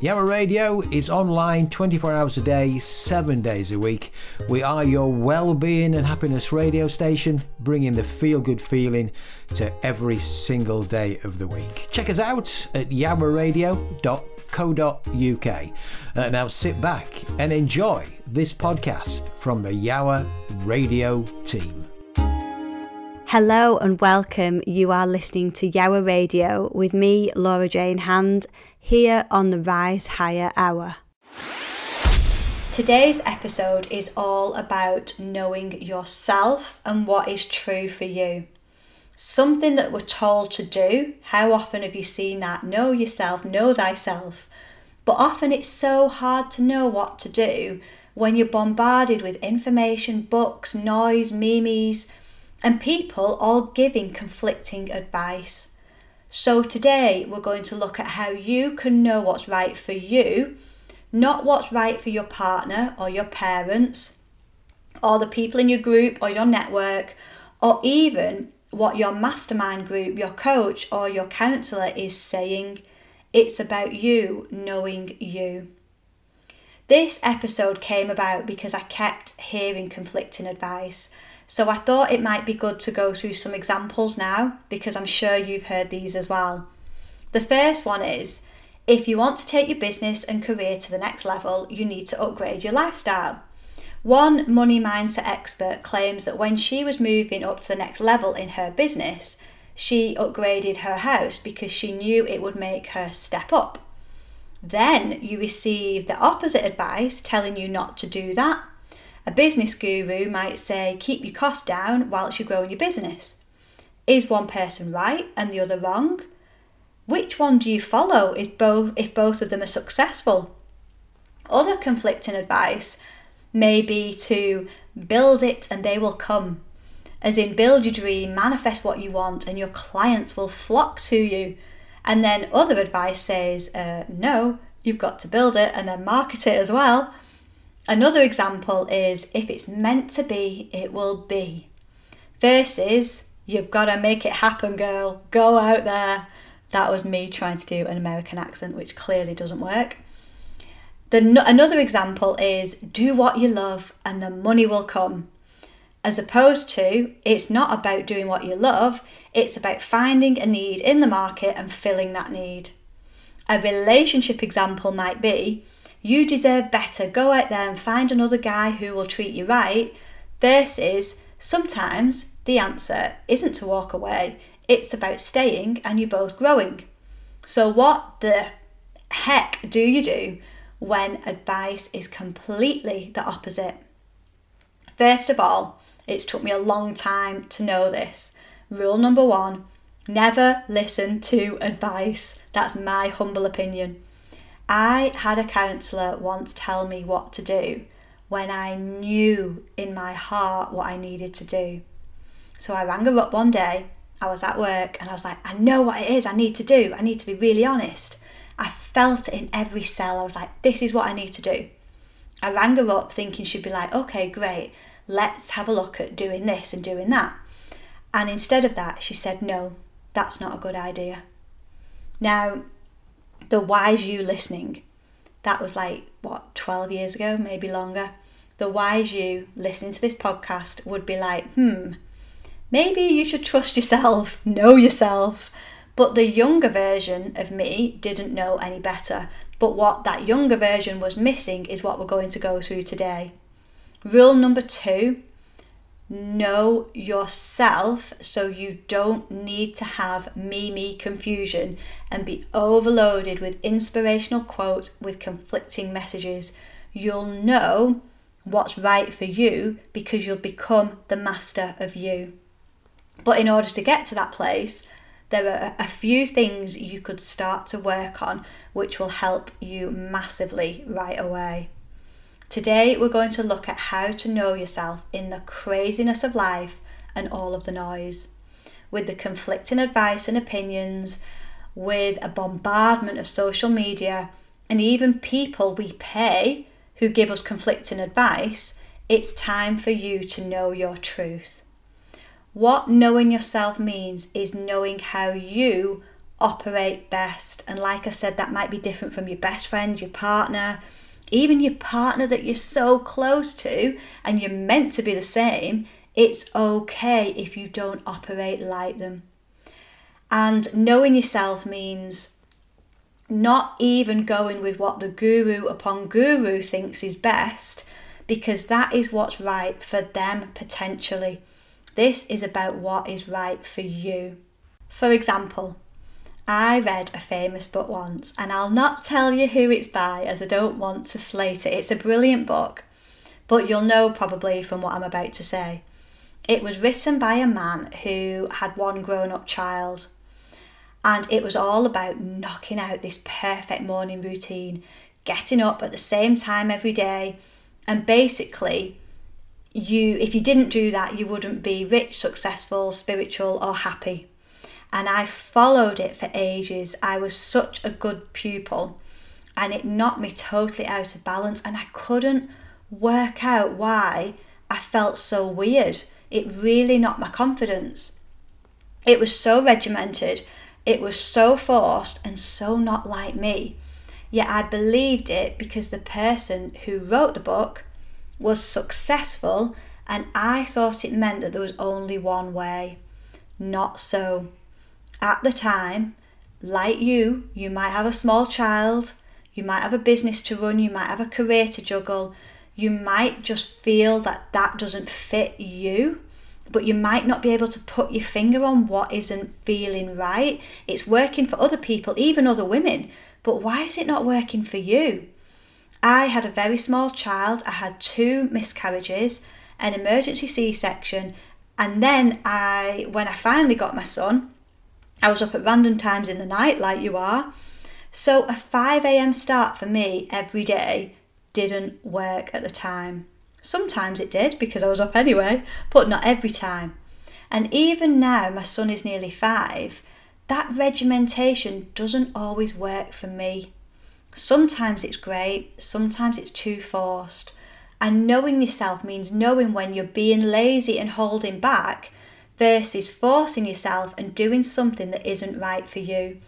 Yowah Radio is online 24 hours a day, 7 days a week. We are your well-being and happiness radio station, bringing the feel-good feeling to every single day of the week. Check us out at yowahradio.co.uk. Uh, now sit back and enjoy this podcast from the Yowah Radio team. Hello and welcome. You are listening to Yowah Radio with me, Laura Jane Hand here on the Rise Higher Hour. Today's episode is all about knowing yourself and what is true for you. Something that we're told to do. How often have you seen that? Know yourself, know thyself. But often it's so hard to know what to do when you're bombarded with information, books, noise, memes, and people all giving conflicting advice. So, today we're going to look at how you can know what's right for you, not what's right for your partner or your parents or the people in your group or your network or even what your mastermind group, your coach, or your counselor is saying. It's about you knowing you. This episode came about because I kept hearing conflicting advice so I thought it might be good to go through some examples now because I'm sure you've heard these as well. The first one is if you want to take your business and career to the next level, you need to upgrade your lifestyle. One money mindset expert claims that when she was moving up to the next level in her business, she upgraded her house because she knew it would make her step up. Then you receive the opposite advice telling you not to do that a business guru might say, keep your costs down whilst you're growing your business. Is one person right and the other wrong? Which one do you follow if both, if both of them are successful? Other conflicting advice may be to build it and they will come. As in, build your dream, manifest what you want, and your clients will flock to you. And then other advice says, uh, no, you've got to build it and then market it as well. Another example is if it's meant to be, it will be. Versus, you've got to make it happen, girl. Go out there. That was me trying to do an American accent, which clearly doesn't work. The, another example is do what you love and the money will come. As opposed to, it's not about doing what you love, it's about finding a need in the market and filling that need. A relationship example might be you deserve better. Go out there and find another guy who will treat you right. Versus sometimes the answer isn't to walk away, it's about staying and you both growing. So, what the heck do you do when advice is completely the opposite? First of all, it's took me a long time to know this. Rule number one never listen to advice. That's my humble opinion. I had a counsellor once tell me what to do when I knew in my heart what I needed to do. So I rang her up one day. I was at work and I was like, I know what it is I need to do. I need to be really honest. I felt it in every cell. I was like, this is what I need to do. I rang her up thinking she'd be like, okay, great, let's have a look at doing this and doing that. And instead of that, she said, no, that's not a good idea. Now, the wise you listening, that was like, what, 12 years ago, maybe longer. The wise you listening to this podcast would be like, hmm, maybe you should trust yourself, know yourself. But the younger version of me didn't know any better. But what that younger version was missing is what we're going to go through today. Rule number two know yourself so you don't need to have me me confusion and be overloaded with inspirational quotes with conflicting messages. You'll know what's right for you because you'll become the master of you. But in order to get to that place, there are a few things you could start to work on which will help you massively right away. Today, we're going to look at how to know yourself in the craziness of life and all of the noise. with the conflicting advice and opinions, with a bombardment of social media, and even people we pay who give us conflicting advice, it's time for you to know your truth. What knowing yourself means is knowing how you operate best. And like I said, that might be different from your best friend, your partner, even your partner that you're so close to and you're meant to be the same. It's okay if you don't operate like them. And knowing yourself means not even going with what the guru upon guru thinks is best, because that is what's right for them potentially. This is about what is right for you. For example, I read a famous book once, and I'll not tell you who it's by as I don't want to slate it. It's a brilliant book, but you'll know probably from what I'm about to say. It was written by a man who had one grown up child, and it was all about knocking out this perfect morning routine, getting up at the same time every day, and basically you if you didn't do that you wouldn't be rich successful spiritual or happy and I followed it for ages. I was such a good pupil and it knocked me totally out of balance and I couldn't work out why I felt so weird. It really knocked my confidence. It was so regimented, it was so forced and so not like me. Yet I believed it because the person who wrote the book was successful and I thought it meant that there was only one way. Not so at the time, like you, you might have a small child, you might have a business to run, you might have a career to juggle, you might just feel that that doesn't fit you, but you might not be able to put your finger on what isn't feeling right. It's working for other people, even other women, but why is it not working for you? I had a very small child, I had two miscarriages, an emergency C section, and then I, when I finally got my son, I was up at random times in the night, like you are. So a 5 a.m. start for me every day didn't work at the time. Sometimes it did because I was up anyway, but not every time. And even now, my son is nearly five, that regimentation doesn't always work for me. Sometimes it's great, sometimes it's too forced. And knowing yourself means knowing when you're being lazy and holding back versus forcing yourself and doing something that isn't right for you.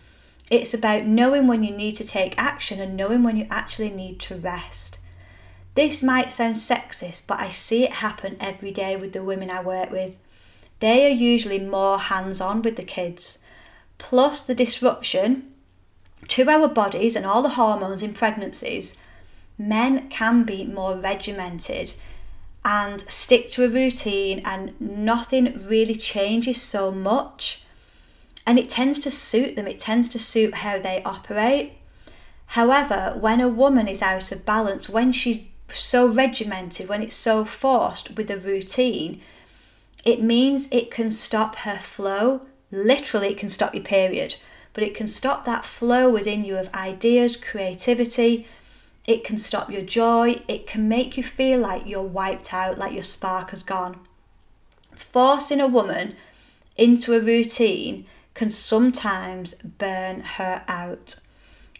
It's about knowing when you need to take action and knowing when you actually need to rest. This might sound sexist, but I see it happen every day with the women I work with. They are usually more hands on with the kids. Plus, the disruption to our bodies and all the hormones in pregnancies, men can be more regimented and stick to a routine and nothing really changes so much. And it tends to suit them. It tends to suit how they operate. However when a woman is out of balance when she's so regimented when it's so forced with a routine it means it can stop her flow. Literally it can stop your period. But it can stop that flow within you of ideas creativity it can stop your joy. It can make you feel like you're wiped out, like your spark has gone. Forcing a woman into a routine can sometimes burn her out.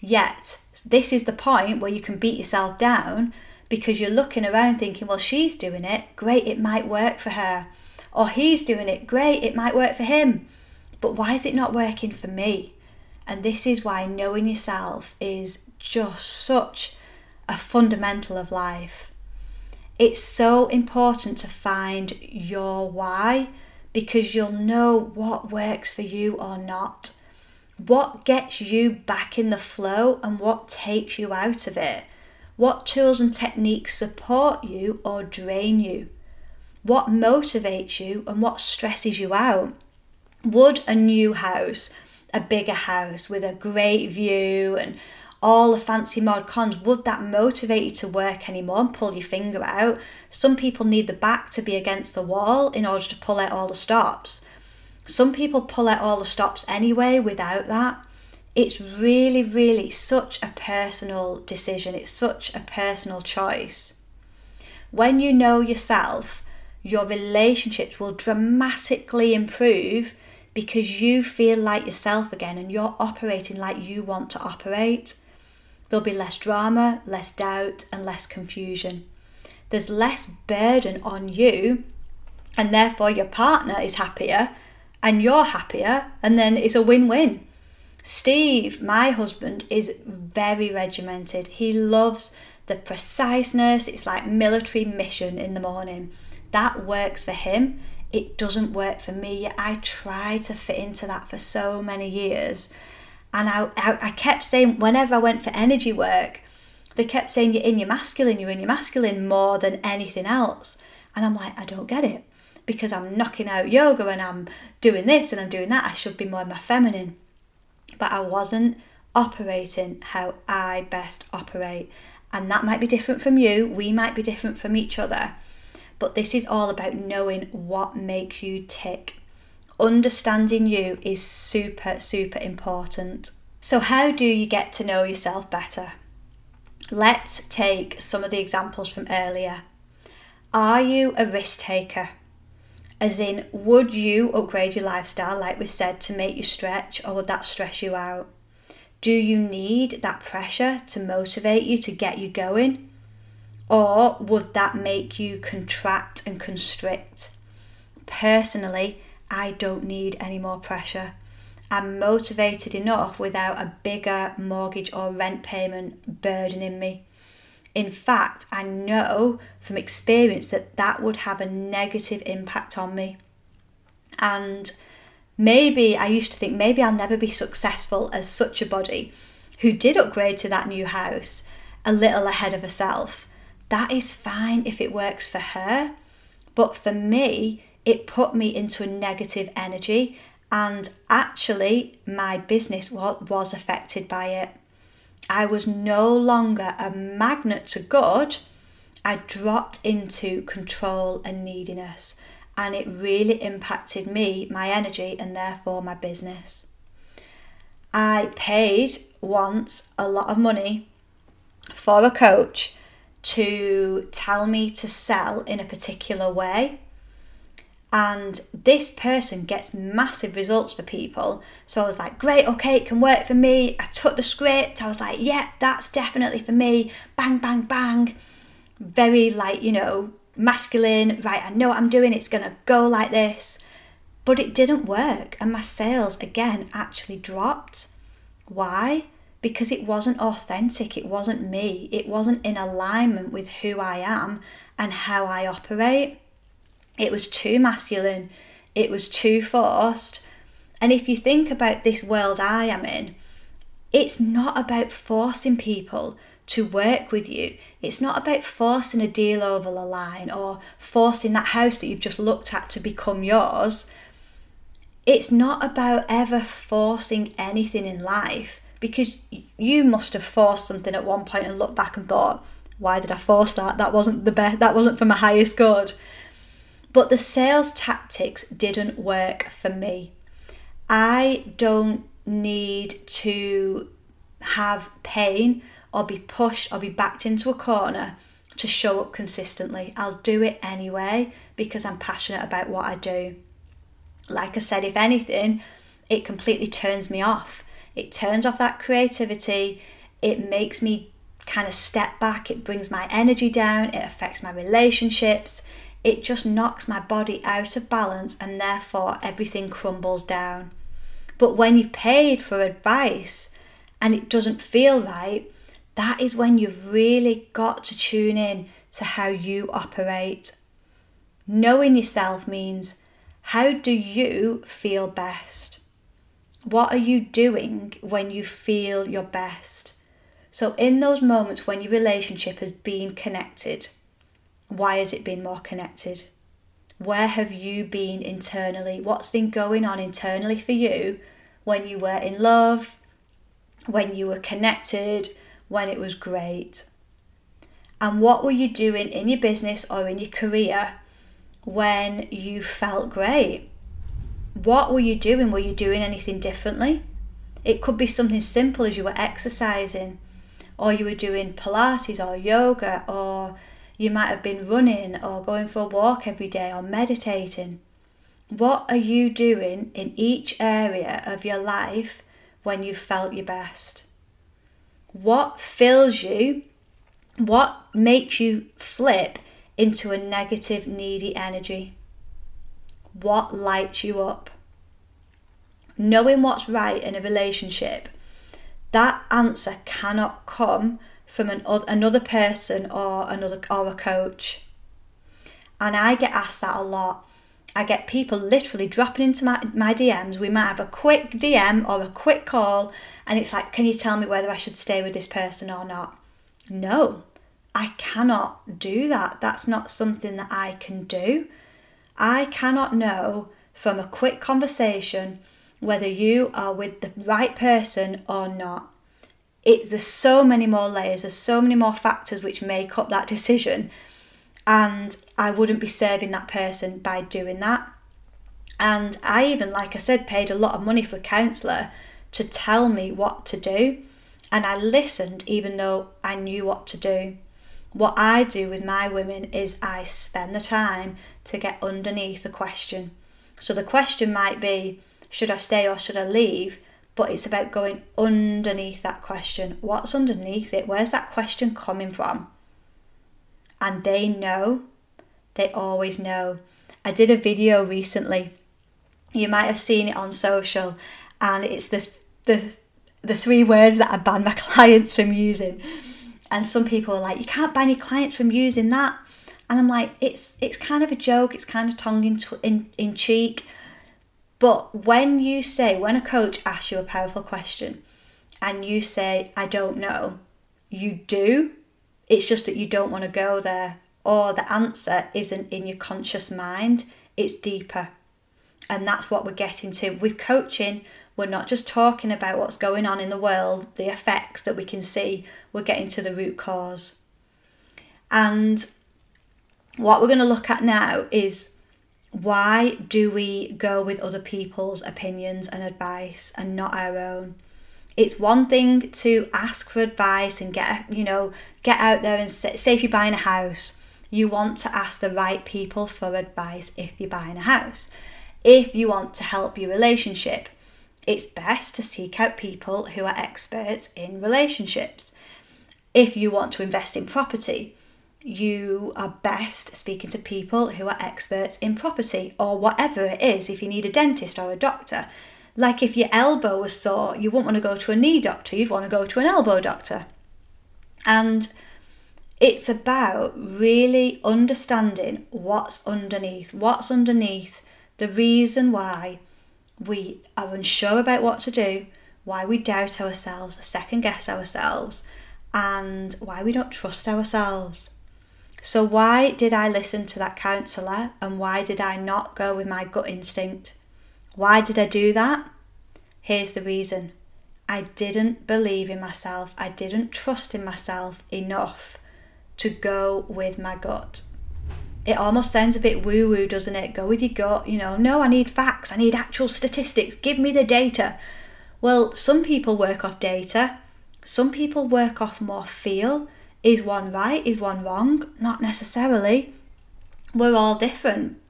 Yet, this is the point where you can beat yourself down because you're looking around thinking, well, she's doing it, great, it might work for her. Or he's doing it, great, it might work for him. But why is it not working for me? And this is why knowing yourself is just such a fundamental of life. It's so important to find your why because you'll know what works for you or not. What gets you back in the flow and what takes you out of it? What tools and techniques support you or drain you? What motivates you and what stresses you out? Would a new house, a bigger house with a great view and all the fancy mod cons, would that motivate you to work anymore and pull your finger out? Some people need the back to be against the wall in order to pull out all the stops. Some people pull out all the stops anyway without that. It's really, really such a personal decision. It's such a personal choice. When you know yourself, your relationships will dramatically improve because you feel like yourself again and you're operating like you want to operate. There'll be less drama, less doubt, and less confusion. There's less burden on you, and therefore your partner is happier and you're happier, and then it's a win win. Steve, my husband, is very regimented. He loves the preciseness, it's like military mission in the morning. That works for him. It doesn't work for me. I tried to fit into that for so many years. And I, I, I kept saying, whenever I went for energy work, they kept saying you're in your masculine, you're in your masculine more than anything else. And I'm like, I don't get it because I'm knocking out yoga and I'm doing this and I'm doing that. I should be more my feminine. But I wasn't operating how I best operate. And that might be different from you, we might be different from each other. But this is all about knowing what makes you tick. Understanding you is super, super important. So, how do you get to know yourself better? Let's take some of the examples from earlier. Are you a risk taker? As in, would you upgrade your lifestyle, like we said, to make you stretch, or would that stress you out? Do you need that pressure to motivate you to get you going? Or would that make you contract and constrict? Personally, I don't need any more pressure. I'm motivated enough without a bigger mortgage or rent payment burdening me. In fact, I know from experience that that would have a negative impact on me. And maybe I used to think maybe I'll never be successful as such a body who did upgrade to that new house a little ahead of herself. That is fine if it works for her. But for me, it put me into a negative energy, and actually, my business was affected by it. I was no longer a magnet to good, I dropped into control and neediness, and it really impacted me, my energy, and therefore my business. I paid once a lot of money for a coach to tell me to sell in a particular way and this person gets massive results for people. So I was like, great, okay, it can work for me. I took the script, I was like, yeah, that's definitely for me. Bang, bang, bang. Very like, you know, masculine, right, I know what I'm doing, it's gonna go like this. But it didn't work, and my sales again actually dropped. Why? Because it wasn't authentic, it wasn't me, it wasn't in alignment with who I am and how I operate. It was too masculine, it was too forced. And if you think about this world I am in, it's not about forcing people to work with you. It's not about forcing a deal over the line or forcing that house that you've just looked at to become yours. It's not about ever forcing anything in life because you must have forced something at one point and looked back and thought, why did I force that? That wasn't the best, that wasn't for my highest good. But the sales tactics didn't work for me. I don't need to have pain or be pushed or be backed into a corner to show up consistently. I'll do it anyway because I'm passionate about what I do. Like I said, if anything, it completely turns me off. It turns off that creativity. It makes me kind of step back. It brings my energy down. It affects my relationships it just knocks my body out of balance and therefore everything crumbles down. But when you've paid for advice and it doesn't feel right, that is when you've really got to tune in to how you operate. Knowing yourself means how do you feel best? What are you doing when you feel your best? So, in those moments when your relationship has been connected, why has it been more connected? Where have you been internally? What's been going on internally for you when you were in love, when you were connected, when it was great? And what were you doing in your business or in your career when you felt great? What were you doing? Were you doing anything differently? It could be something simple as you were exercising, or you were doing Pilates or yoga, or you might have been running or going for a walk every day or meditating. What are you doing in each area of your life when you felt your best? What fills you? What makes you flip into a negative, needy energy? What lights you up? Knowing what's right in a relationship, that answer cannot come from an, another person or another or a coach. And I get asked that a lot. I get people literally dropping into my, my DMs. We might have a quick DM or a quick call, and it's like, Can you tell me whether I should stay with this person or not? No, I cannot do that. That's not something that I can do. I cannot know from a quick conversation whether you are with the right person or not. It's there's so many more layers, there's so many more factors which make up that decision and I wouldn't be serving that person by doing that. And I even, like I said, paid a lot of money for a counsellor to tell me what to do. And I listened even though I knew what to do. What I do with my women is I spend the time to get underneath the question. So the question might be should I stay or should I leave? But it's about going underneath that question. What's underneath it? Where's that question coming from? and they know, they always know. I did a video recently. You might have seen it on social, and it's the the the three words that I ban my clients from using. And some people are like, you can't ban your clients from using that. And I'm like, it's it's kind of a joke. It's kind of tongue in in, in cheek. But when you say, when a coach asks you a powerful question, and you say, I don't know, you do it's just that you don't want to go there, or the answer isn't in your conscious mind, it's deeper. And that's what we're getting to. With coaching, we're not just talking about what's going on in the world, the effects that we can see, we're getting to the root cause. And what we're going to look at now is why do we go with other people's opinions and advice and not our own? it's one thing to ask for advice and get you know get out there and say, say if you're buying a house you want to ask the right people for advice if you're buying a house if you want to help your relationship it's best to seek out people who are experts in relationships if you want to invest in property you are best speaking to people who are experts in property or whatever it is if you need a dentist or a doctor like if your elbow was sore, you wouldn't want to go to a knee doctor, you'd want to go to an elbow doctor. And it's about really understanding what's underneath, what's underneath the reason why we are unsure about what to do, why we doubt ourselves, second guess ourselves, and why we don't trust ourselves. So, why did I listen to that counsellor and why did I not go with my gut instinct? Why did I do that? Here's the reason I didn't believe in myself, I didn't trust in myself enough to go with my gut. It almost sounds a bit woo woo, doesn't it? Go with your gut, you know, no, I need facts, I need actual statistics, give me the data. Well, some people work off data, some people work off more feel. Is one right? Is one wrong? Not necessarily. We're all different.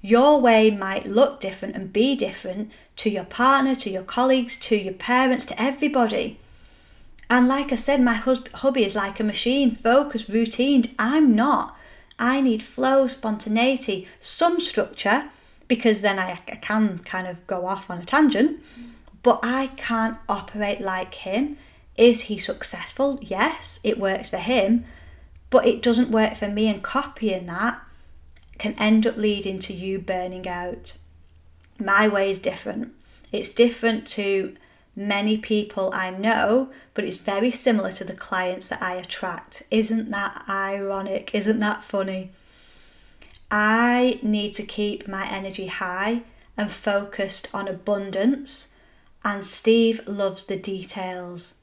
Your way might look different and be different to your partner, to your colleagues, to your parents, to everybody. And like I said, my hus- hubby is like a machine, focused, routined. I'm not. I need flow, spontaneity, some structure, because then I, I can kind of go off on a tangent. But I can't operate like him. Is he successful? Yes, it works for him, but it doesn't work for me. And copying that can end up leading to you burning out. My way is different. It's different to many people I know, but it's very similar to the clients that I attract. Isn't that ironic? Isn't that funny? I need to keep my energy high and focused on abundance, and Steve loves the details.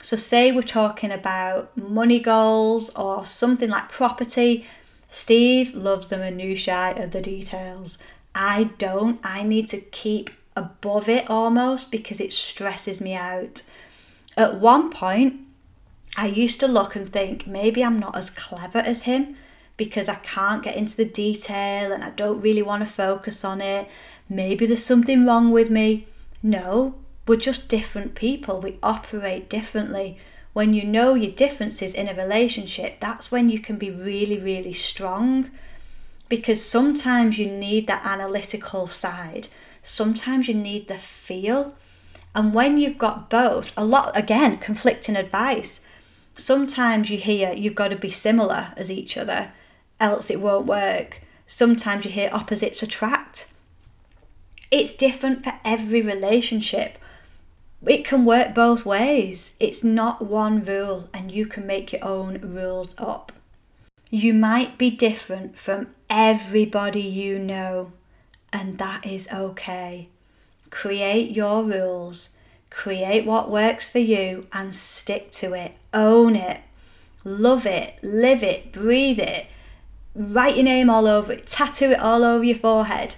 So, say we're talking about money goals or something like property, Steve loves the minutiae of the details. I don't. I need to keep above it almost because it stresses me out. At one point, I used to look and think maybe I'm not as clever as him. because I can't get into the detail and I don't really want to focus on it. Maybe there's something wrong with me. No, we're just different people. We operate differently. When you know your differences in a relationship, that's when you can be really, really strong. Because sometimes you need that analytical side, sometimes you need the feel. And when you've got both, a lot, again, conflicting advice. Sometimes you hear you've got to be similar as each other, else it won't work. Sometimes you hear opposites attract. It's different for every relationship. It can work both ways. It's not one rule, and you can make your own rules up. You might be different from everybody you know, and that is okay. Create your rules, create what works for you, and stick to it. Own it, love it, live it, breathe it. Write your name all over it, tattoo it all over your forehead.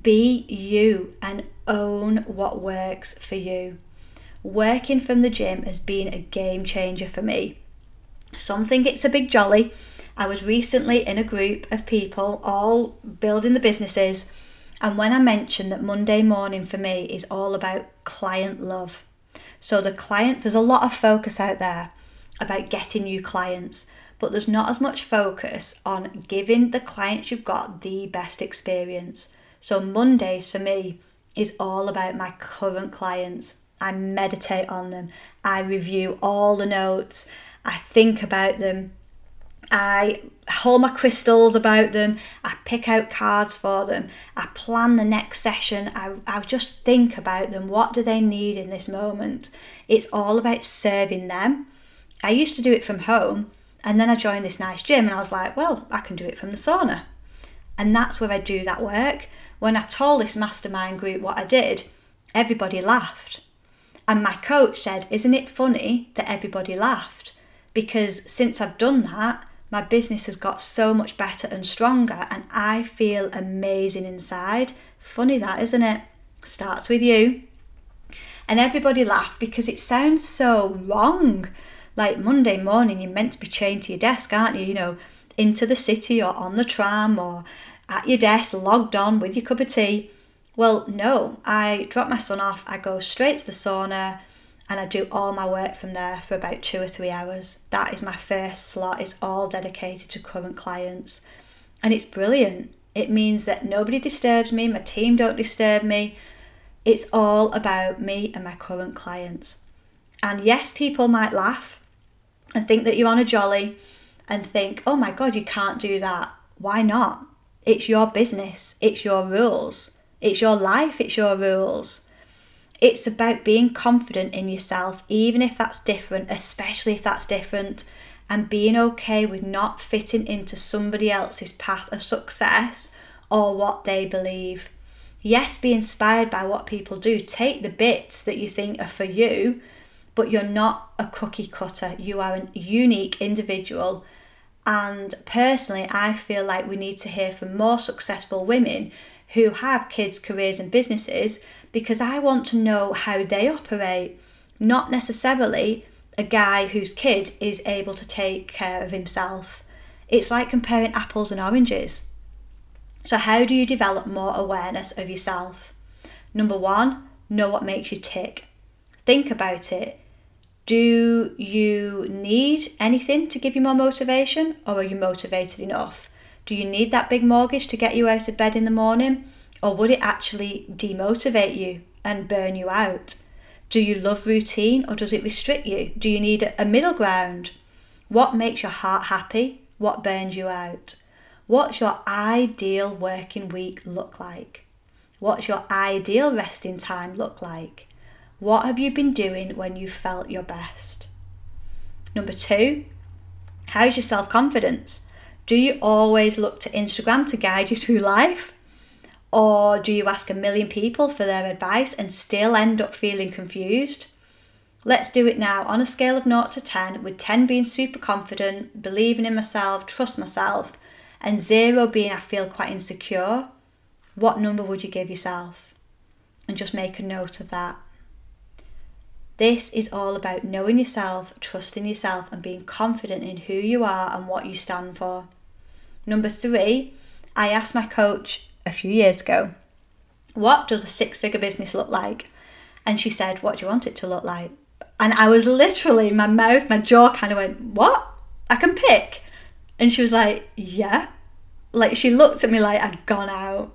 Be you and own what works for you. Working from the gym has been a game changer for me. Some think it's a big jolly. I was recently in a group of people all building the businesses, and when I mentioned that Monday morning for me is all about client love. So, the clients, there's a lot of focus out there about getting new clients, but there's not as much focus on giving the clients you've got the best experience. So, Mondays for me is all about my current clients. I meditate on them, I review all the notes, I think about them, I hold my crystals about them, I pick out cards for them, I plan the next session, I, I just think about them. What do they need in this moment? It's all about serving them. I used to do it from home, and then I joined this nice gym, and I was like, well, I can do it from the sauna. And that's where I do that work when I told this mastermind group what I did, everybody laughed. And my coach said, Isn't it funny that everybody laughed? Because since I've done that, my business has got so much better and stronger, and I feel amazing inside. Funny that, isn't it? Starts with you. And everybody laughed because it sounds so wrong. Like Monday morning, you're meant to be chained to your desk, aren't you? You know, into the city or on the tram or at your desk, logged on with your cup of tea. Well, no, I drop my son off, I go straight to the sauna, and I do all my work from there for about two or three hours. That is my first slot, it's all dedicated to current clients. And it's brilliant. It means that nobody disturbs me, my team don't disturb me. It's all about me and my current clients. And yes, people might laugh and think that you're on a jolly and think, oh my God, you can't do that. Why not? It's your business, it's your rules, it's your life, it's your rules. It's about being confident in yourself, even if that's different, especially if that's different, and being okay with not fitting into somebody else's path of success or what they believe. Yes, be inspired by what people do. Take the bits that you think are for you, but you're not a cookie cutter. You are a unique individual and personally, I feel like we need to hear from more successful women who have kids, careers, and businesses because I want to know how they operate, not necessarily a guy whose kid is able to take care of himself. It's like comparing apples and oranges. So, how do you develop more awareness of yourself? Number one, know what makes you tick. Think about it. Do you need anything to give you more motivation, or are you motivated enough? Do you need that big mortgage to get you out of bed in the morning, or would it actually demotivate you and burn you out? Do you love routine, or does it restrict you? Do you need a middle ground? What makes your heart happy? What burns you out? What's your ideal working week look like? What's your ideal resting time look like? What have you been doing when you felt your best? Number two, how's your self confidence? Do you always look to Instagram to guide you through life? Or do you ask a million people for their advice and still end up feeling confused? Let's do it now on a scale of 0 to 10, with 10 being super confident, believing in myself, trust myself, and 0 being I feel quite insecure. What number would you give yourself? And just make a note of that. This is all about knowing yourself, trusting yourself, and being confident in who you are and what you stand for. Number three, I asked my coach a few years ago, what does a six figure business look like? And she said, what do you want it to look like? And I was literally, my mouth, my jaw kind of went, what? I can pick. And she was like, yeah. Like she looked at me like I'd gone out.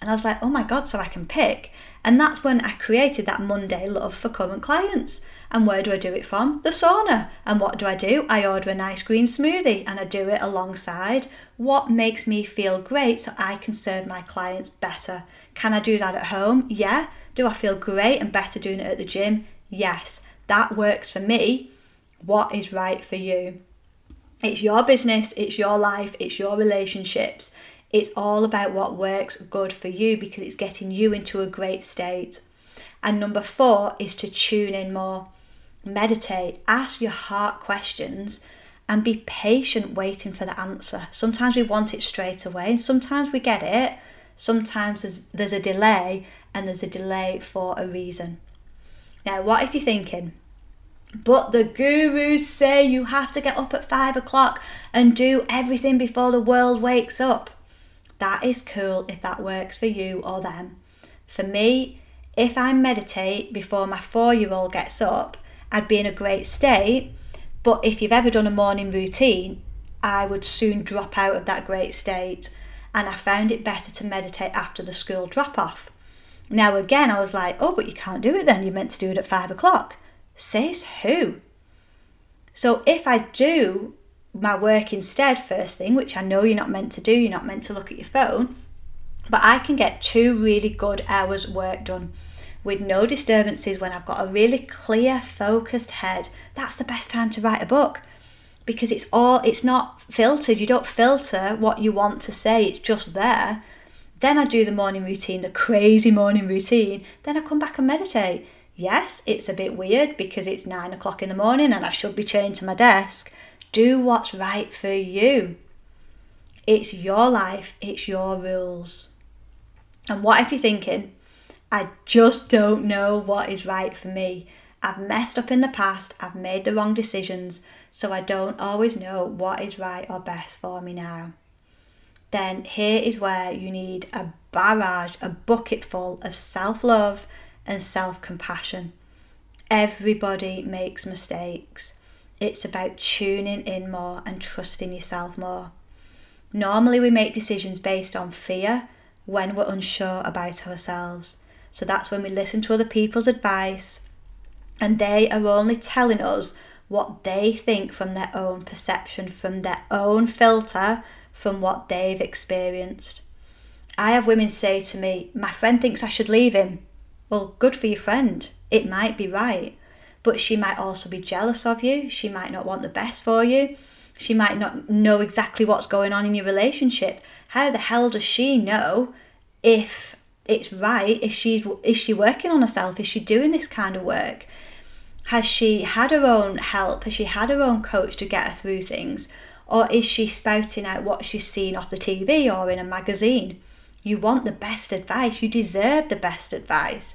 And I was like, oh my God, so I can pick. And that's when I created that Monday love for current clients. And where do I do it from? The sauna. And what do I do? I order a nice green smoothie and I do it alongside what makes me feel great so I can serve my clients better. Can I do that at home? Yeah. Do I feel great and better doing it at the gym? Yes. That works for me. What is right for you? It's your business, it's your life, it's your relationships. It's all about what works good for you because it's getting you into a great state. And number four is to tune in more. Meditate, ask your heart questions, and be patient waiting for the answer. Sometimes we want it straight away, and sometimes we get it. Sometimes there's, there's a delay, and there's a delay for a reason. Now, what if you're thinking, but the gurus say you have to get up at five o'clock and do everything before the world wakes up? That is cool if that works for you or them. For me, if I meditate before my four year old gets up, I'd be in a great state. But if you've ever done a morning routine, I would soon drop out of that great state. And I found it better to meditate after the school drop off. Now, again, I was like, oh, but you can't do it then. You're meant to do it at five o'clock. Says who? So if I do my work instead first thing, which I know you're not meant to do, you're not meant to look at your phone, but I can get two really good hours work done with no disturbances when I've got a really clear, focused head. That's the best time to write a book because it's all it's not filtered. You don't filter what you want to say, it's just there. Then I do the morning routine, the crazy morning routine. Then I come back and meditate. Yes, it's a bit weird because it's nine o'clock in the morning and I should be chained to my desk. Do what's right for you. It's your life, it's your rules. And what if you're thinking, I just don't know what is right for me? I've messed up in the past, I've made the wrong decisions, so I don't always know what is right or best for me now. Then here is where you need a barrage, a bucket full of self love and self compassion. Everybody makes mistakes. It's about tuning in more and trusting yourself more. Normally, we make decisions based on fear when we're unsure about ourselves. So that's when we listen to other people's advice and they are only telling us what they think from their own perception, from their own filter, from what they've experienced. I have women say to me, My friend thinks I should leave him. Well, good for your friend. It might be right but she might also be jealous of you. She might not want the best for you. She might not know exactly what's going on in your relationship. How the hell does she know if it's right? If she's is she working on herself? Is she doing this kind of work? Has she had her own help? Has she had her own coach to get her through things? Or is she spouting out what she's seen off the TV or in a magazine? You want the best advice. You deserve the best advice.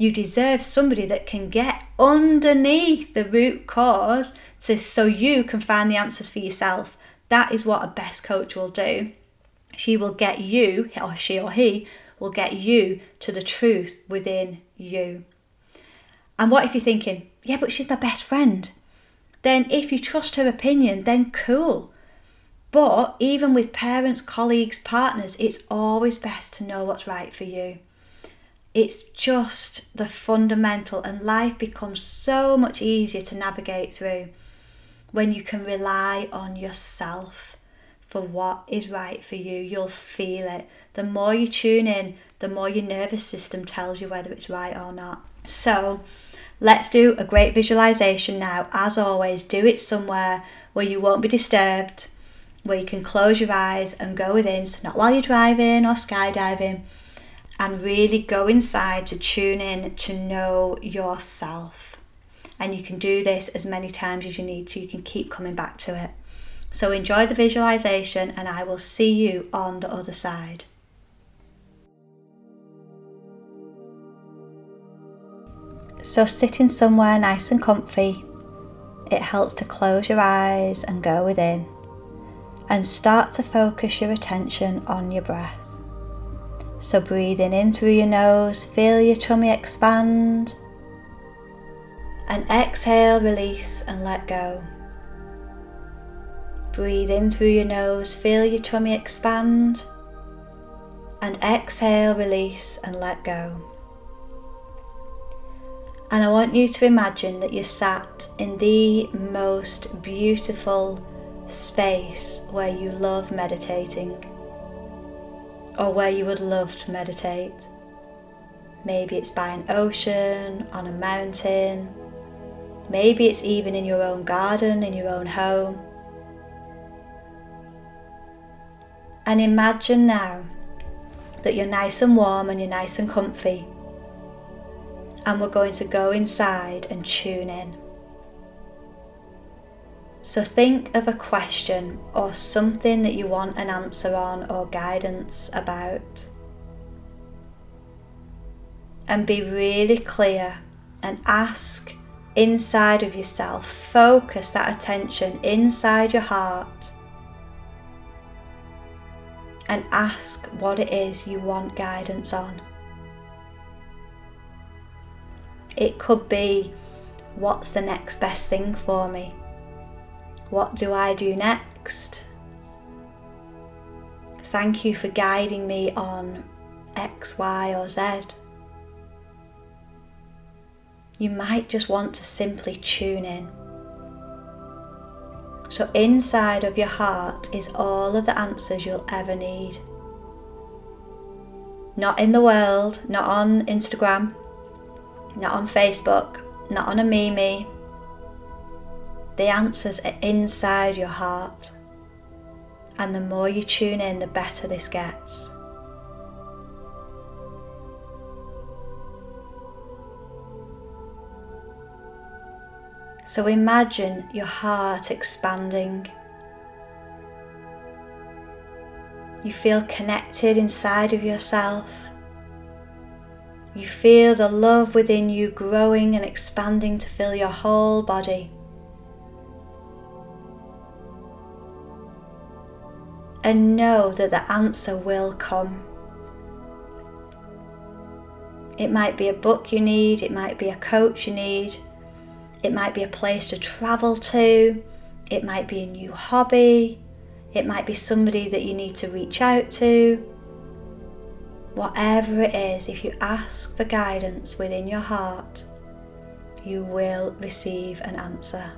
You deserve somebody that can get underneath the root cause to, so you can find the answers for yourself. That is what a best coach will do. She will get you, or she or he, will get you to the truth within you. And what if you're thinking, yeah, but she's my best friend? Then, if you trust her opinion, then cool. But even with parents, colleagues, partners, it's always best to know what's right for you. It's just the fundamental, and life becomes so much easier to navigate through when you can rely on yourself for what is right for you. You'll feel it. The more you tune in, the more your nervous system tells you whether it's right or not. So, let's do a great visualization now. As always, do it somewhere where you won't be disturbed, where you can close your eyes and go within. So, not while you're driving or skydiving and really go inside to tune in to know yourself. And you can do this as many times as you need to. You can keep coming back to it. So enjoy the visualization, and I will see you on the other side. So, sitting somewhere nice and comfy, it helps to close your eyes and go within. and start to focus your attention on your breath. So, breathing in through your nose, feel your tummy expand, and exhale, release, and let go. Breathe in through your nose, feel your tummy expand, and exhale, release, and let go. And I want you to imagine that you're sat in the most beautiful space where you love meditating or where you would love to meditate. Maybe it's by an ocean, on a mountain, maybe it's even in your own garden, in your own home. And imagine now that you're nice and warm and you're nice and comfy. And we're going to go inside and tune in. So think of a question or something that you want an answer on or guidance about. And be really clear and ask inside of yourself, focus that attention inside your heart and ask what it is you want guidance on. It could be what's the next best thing for me? What do I do next? Thank you for guiding me on X, Y, or Z. You might just want to simply tune in. So, inside of your heart is all of the answers you'll ever need. Not in the world, not on Instagram, not on Facebook, not on a meme, the answers are inside your heart. And the more you tune in, the better this gets. So imagine your heart expanding. You feel connected inside of yourself. You feel the love within you growing and expanding to fill your whole body. And know that the answer will come. It might be a book you need, it might be a coach you need, it might be a place to travel to, it might be a new hobby, it might be somebody that you need to reach out to. Whatever it is, if you ask for guidance within your heart, you will receive an answer.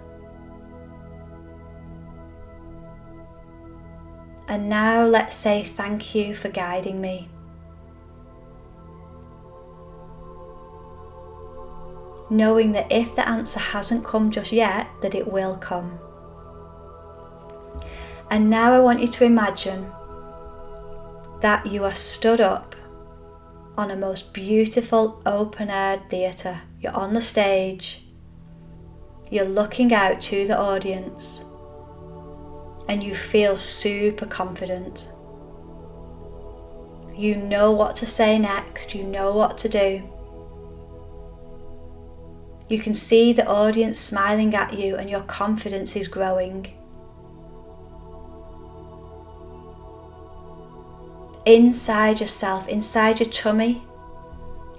And now let's say thank you for guiding me. Knowing that if the answer hasn't come just yet, that it will come. And now I want you to imagine that you are stood up on a most beautiful open air theatre. You're on the stage, you're looking out to the audience and you feel super confident. You know what to say next, you know what to do. You can see the audience smiling at you, and your confidence is growing. Inside yourself, inside your tummy,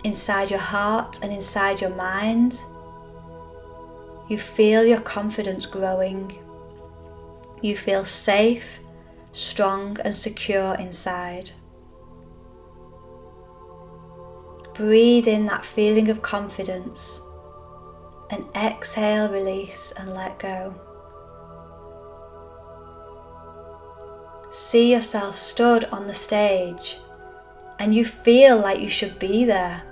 inside your heart, and inside your mind, you feel your confidence growing. You feel safe, strong, and secure inside. Breathe in that feeling of confidence and exhale, release, and let go. See yourself stood on the stage and you feel like you should be there.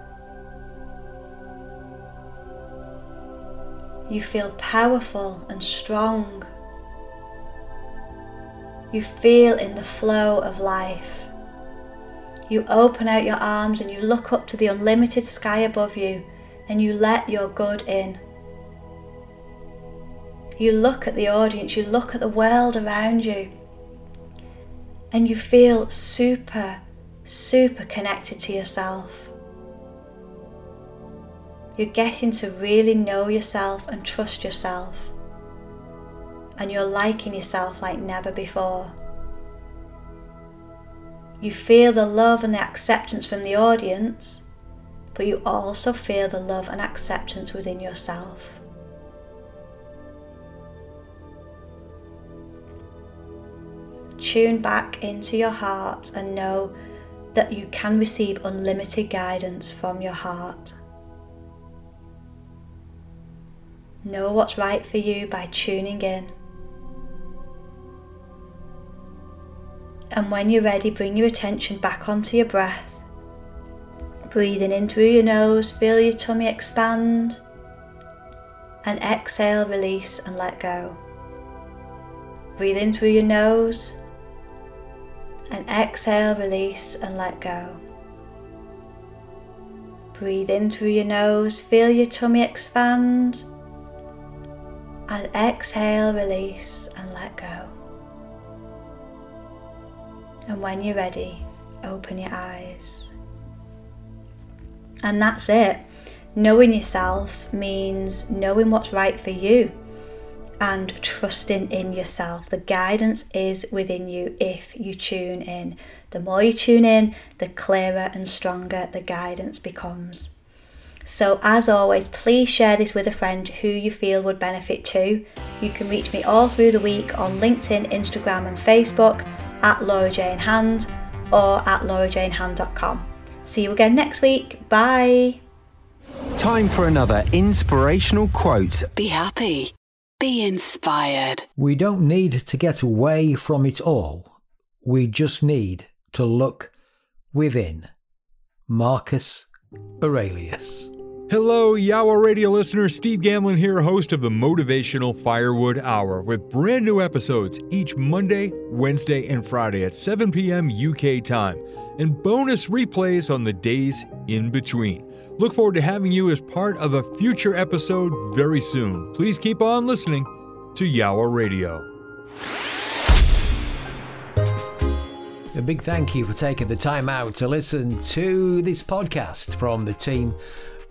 You feel powerful and strong you feel in the flow of life. You open out your arms and you look up to the unlimited sky above you and you let your good in. You look at the audience, you look at the world around you, and you feel super, super connected to yourself. You're getting to really know yourself and trust yourself and you're liking yourself like never before. You feel the love and the acceptance from the audience, but you also feel the love and acceptance within yourself. Tune back into your heart and know that you can receive unlimited guidance from your heart. Know what's right for you by tuning in. And when you're ready, bring your attention back onto your breath. Breathing in through your nose, feel your tummy expand. And exhale, release, and let go. Breathe in through your nose. And exhale, release, and let go. Breathe in through your nose, feel your tummy expand. And exhale, release, and let go. And when you're ready, open your eyes. And that's it. Knowing yourself means knowing what's right for you and trusting in yourself. The guidance is within you if you tune in. The more you tune in, the clearer and stronger the guidance becomes. So, as always, please share this with a friend who you feel would benefit too. You can reach me all through the week on LinkedIn, Instagram, and Facebook at Laura Jane Hand or at laurajanehand.com. See you again next week. Bye. Time for another inspirational quote. Be happy. Be inspired. We don't need to get away from it all. We just need to look within. Marcus Aurelius. Hello, Yowah Radio listener. Steve Gamlin here, host of the Motivational Firewood Hour, with brand new episodes each Monday, Wednesday, and Friday at 7 p.m. UK time, and bonus replays on the days in between. Look forward to having you as part of a future episode very soon. Please keep on listening to Yowah Radio. A big thank you for taking the time out to listen to this podcast from the team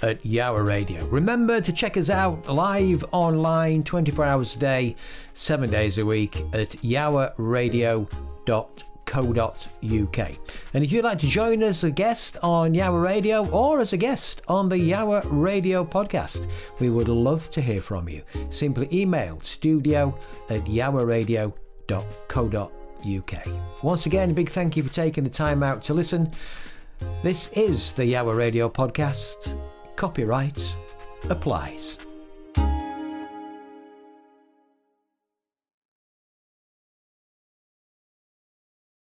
at Yowah Radio. Remember to check us out live online 24 hours a day, 7 days a week at yowahradio.co.uk. And if you'd like to join us as a guest on Yowah Radio or as a guest on the Yowah Radio podcast, we would love to hear from you. Simply email studio at yowahradio.co.uk. Once again, a big thank you for taking the time out to listen. This is the Yowah Radio podcast. Copyright applies.